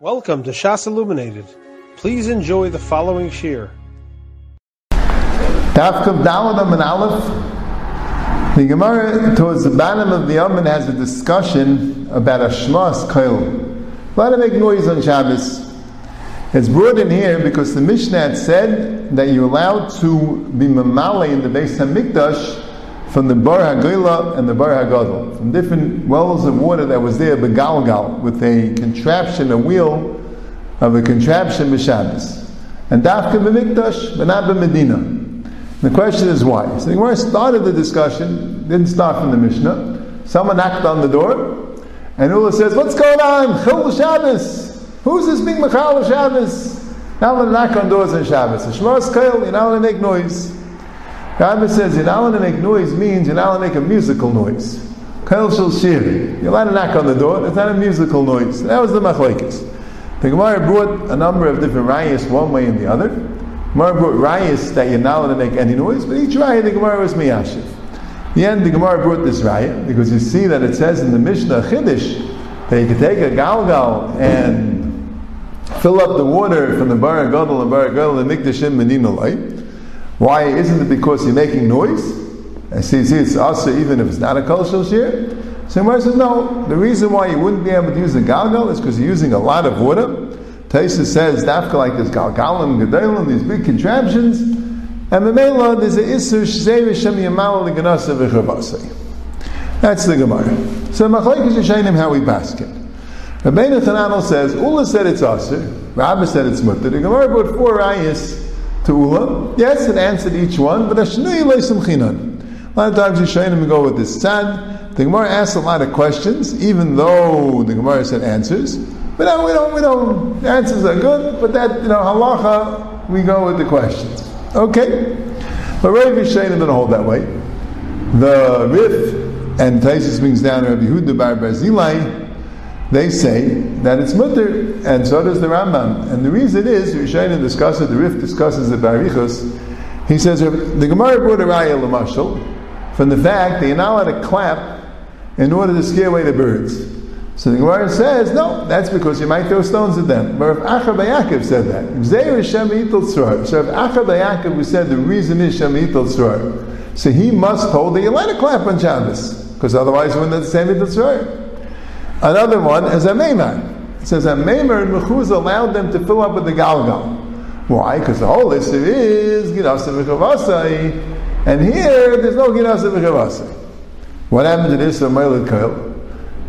Welcome to Shas Illuminated. Please enjoy the following shiur. The Gemara towards the bottom of the Amman has a discussion about a Shmas Kail. Let to make noise on Shabbos. It's brought in here because the Mishnah said that you're allowed to be mamale in the Beis Hamikdash from the Bar Hagila and the Bar Hagadol, from different wells of water that was there, Begalgal, with a contraption, a wheel of a contraption B'Shabbos. And Dafka B'Mikdash, but not B'Medina. The question is why? So the Gemara started the discussion, didn't start from the Mishnah. Someone knocked on the door, and Ula says, What's going on? Chil Shabbos. Who's this being Mechal Shabbos? Now to knock on doors on Shabbos. Shmos Kail, you're not going to make noise. Rabbi says you're not allowed to make noise means you're not allowed to make a musical noise. Kail shel shir. You're allowed to knock on the door. It's not a musical noise. That was the machlekes. The Gemara brought a number of different rayas, one way and the other. Gemara brought rayas that you're not allowed to make any noise, but each raya the Gemara was miyashiv. The end, the Gemara brought this raya because you see that it says in the Mishnah Chiddush that you can take a galgal and fill up the water from the bar and bar and mikdashim meninolai. Why isn't it because you're making noise? And see, see, it's also even if it's not a kol shir. So Gemara says no. The reason why you wouldn't be able to use a galgal is because you're using a lot of water. Taisa says dafka like this galgalim, gedalim, these big contraptions, and the mela there's a isur shzei shem yamal leganasa v'chavasei. That's the Gemara. So machlekes yishayim how we basket. Rabbeinu Chananel says Ula said it's aser, Rabbi said it's mutter. The Gemara brought four ayahs to. Yes, it answered each one, but Ashnui Leisim Chinan. A lot of times Yishayim go with this tzad. The Gemara asks a lot of questions, even though the Gemara said answers. But no, we don't, we don't, answers are good, but that, you know, halacha, we go with the questions. Okay? But Rav Yishayim didn't hold that way. The Rif and Taisus brings down Rabbi Huda Bar Barzilai, they say that it's mutter, and so does the Rambam. And the reason is, Rishonim discusses, the Rif discusses the Barichos, he says, the Gemara brought a raya l'mashal from the fact that you're not allowed to clap in order to scare away the birds. So the Gemara says, no, that's because you might throw stones at them. But if Acha Yaakov said that, So if Acha Yaakov said the reason is Shem Yitel so he must hold that you're allowed to clap on Shabbos, because otherwise you wouldn't have the same Yitel Another one is a Maimar. It says a Maimar and Mechuz allowed them to fill up with the Galgal. Why? Because the whole list is Ginasa V'chavasai, and here there's no Ginasa V'chavasai. What happened to this Meilad Kail?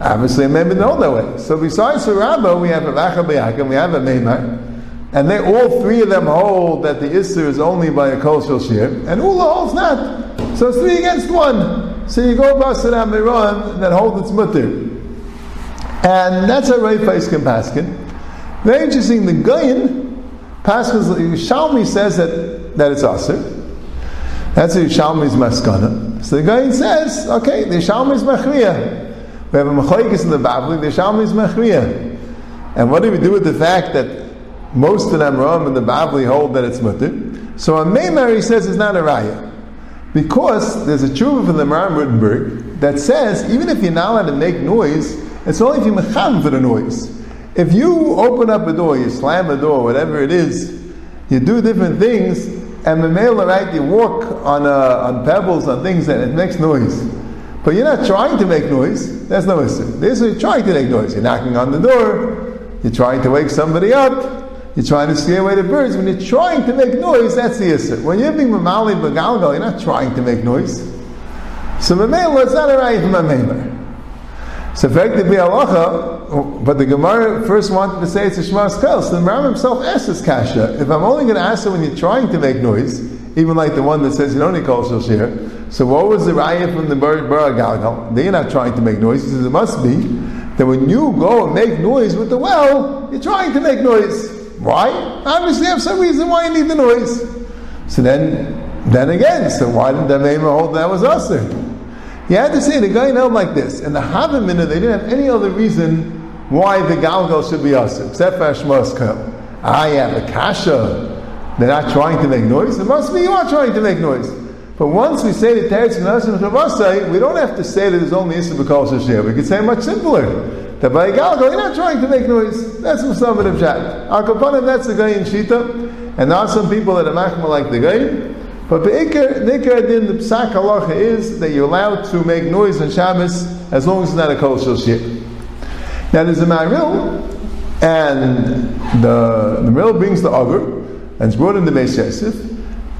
Obviously, a know that way. So besides the we have a Vacha B'yakim, we have a Maimar, and they all three of them hold that the Isser is only by a Shel Shir, and Ula holds not. So it's three against one. So you go Basar Amiran that hold its mutter. And that's a Rav Paiskin Paskin. Very interesting, the Goyin, Paskin's, Shalmi says that, that it's Aser. That's the Shalmi's Maskana. So the Goyin says, okay, the Shalmi's Machriya. We have a Machoikis in the Babli, the Shalmi's Machriya. And what do we do with the fact that most of them Ram and the Babli hold that it's Mutter? So a Maimar, he says, is not a Raya. Because there's a tshuva from the Maram Rittenberg that says, even if you're not allowed to make noise, it's only if you mecham for the noise. If you open up a door, you slam a door, whatever it is, you do different things, and the male right, you walk on uh, on pebbles, on things, and it makes noise. But you're not trying to make noise. That's no issue. This is trying to make noise. You're knocking on the door. You're trying to wake somebody up. You're trying to scare away the birds. When you're trying to make noise, that's the issue. When you're being mamali bagalgal, you're not trying to make noise. So mamela, it's not a right mamela. So effectively but the Gemara first wanted to say it's a Shema Kel. So the Ram himself asked this kasha. If I'm only going to ask it when you're trying to make noise, even like the one that says you don't need kol shir, so what was the raya from the Bar Galgal? They're not trying to make noise. It must be that when you go and make noise with the well, you're trying to make noise. Why? Obviously, you have some reason why you need the noise. So then, then again, so why didn't the Maimer hold that was usher? You had to say the guy held like this. and the Havamina, they didn't have any other reason why the Galgal should be us, except for Ashmas I have a kasha. They're not trying to make noise. It must be you are trying to make noise. But once we say the Teretz and Chavasai, we don't have to say that there's only Issa B'Kol. We could say much simpler. That by Galgal, you're not trying to make noise. That's Musamad of Shat. Akapanim, that's the guy in Shita. And there are some people that are machma like the guy. But the Iker, the Iker din, the Psak halacha is that you're allowed to make noise on Shabbos as long as it's not a kol shel shir. Now there's a Maril, and the, the Maril brings the Agur, and it's brought in the Beis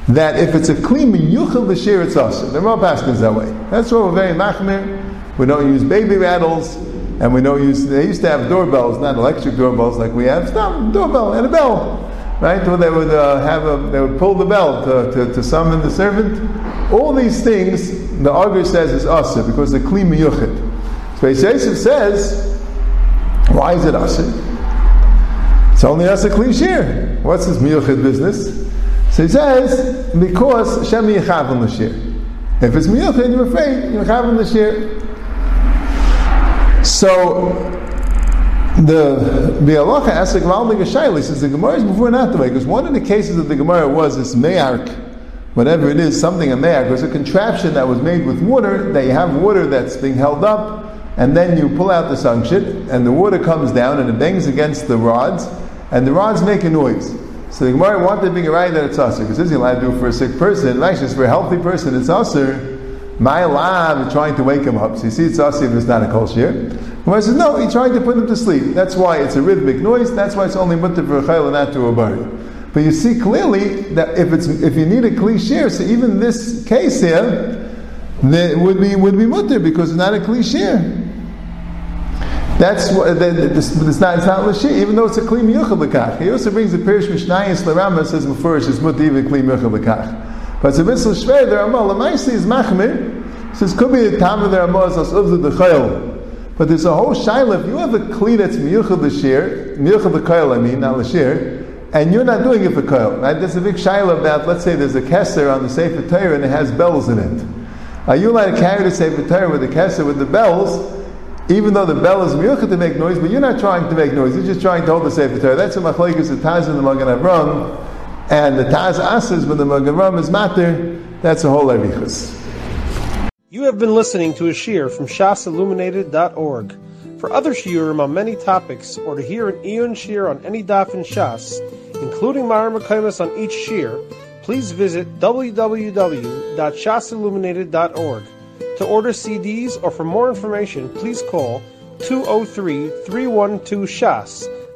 that if it's a clean yuchel l'shir, it's us. The Rav Paskins that way. That's why we're very machmir. We don't use baby rattles, and we don't use. They used to have doorbells, not electric doorbells like we have. Stop doorbell and a bell, right? Where they would uh, have a, they would pull the bell to, to, to, summon the servant. All these things the Agur says is asa because the kli miyuchid. So Yosef says, why is it asa? It's only asa clean shir. What's this miyuchid business? So he says, because Shem Yechav the shir. If it's Miyuchid, you're afraid, you're Chav the shir. So, the the halacha asks Gvaldig He says the Gemara is before not the way, because one of the cases of the Gemara was this Mayark, whatever it is, something a Mayark, was a contraption that was made with water, that you have water that's being held up, and then you pull out the sanction, and the water comes down and it bangs against the rods, and the rods make a noise. So the Gemara wanted to bring a right that it's usher, because this is allowed to do for a sick person. Actually, for a healthy person, it's usher. My lab is trying to wake him up. So you see, it's usher if it's not a kol shir. Gemara says, no, he tried to put him to sleep. That's why it's a rhythmic noise. That's why it's only mutter for a chayil and not to a bari. But you see clearly that if it's if you need a cliche, so even this case here, it would be would be mutter because it's not a cliche. That's what this, it's not. It's not l'shi, even though it's a kli miyuchad. He also brings the Pirish Mishnayis l'Rambam says mefurish is muti even kli miyuchad. But it's a mitzvah shvei the Ramah l'maisi is machmir. Says could be the time of the Ramah as of the chayil. But there's a whole shaila. If you have a kli that's miyuchad l'shir, miyuchad l'kayil, I mean, not the l'shir, and you're not doing it for kayil, right? There's a big shaila about. Let's say there's a keser on the sefer Torah and it has bells in it. Are you allowed to carry the sefer Torah with the keser with the bells? even though the bell is miyucha to make noise, but you're not trying to make noise. You're just trying to hold the Sefer Torah. That's what machlekes the Taz and the Magen Avram, and the Taz asks when the Magen Avram is matter. That's a whole erichus. You have been listening to a shiur from shasilluminated.org. For other shiurim on many topics, or to hear an iyun shiur on any daf in Shas, including mareh mekomos on each shiur, please visit www.shasilluminated.org. To order CDs or for more information, please call 203 312 SHAS.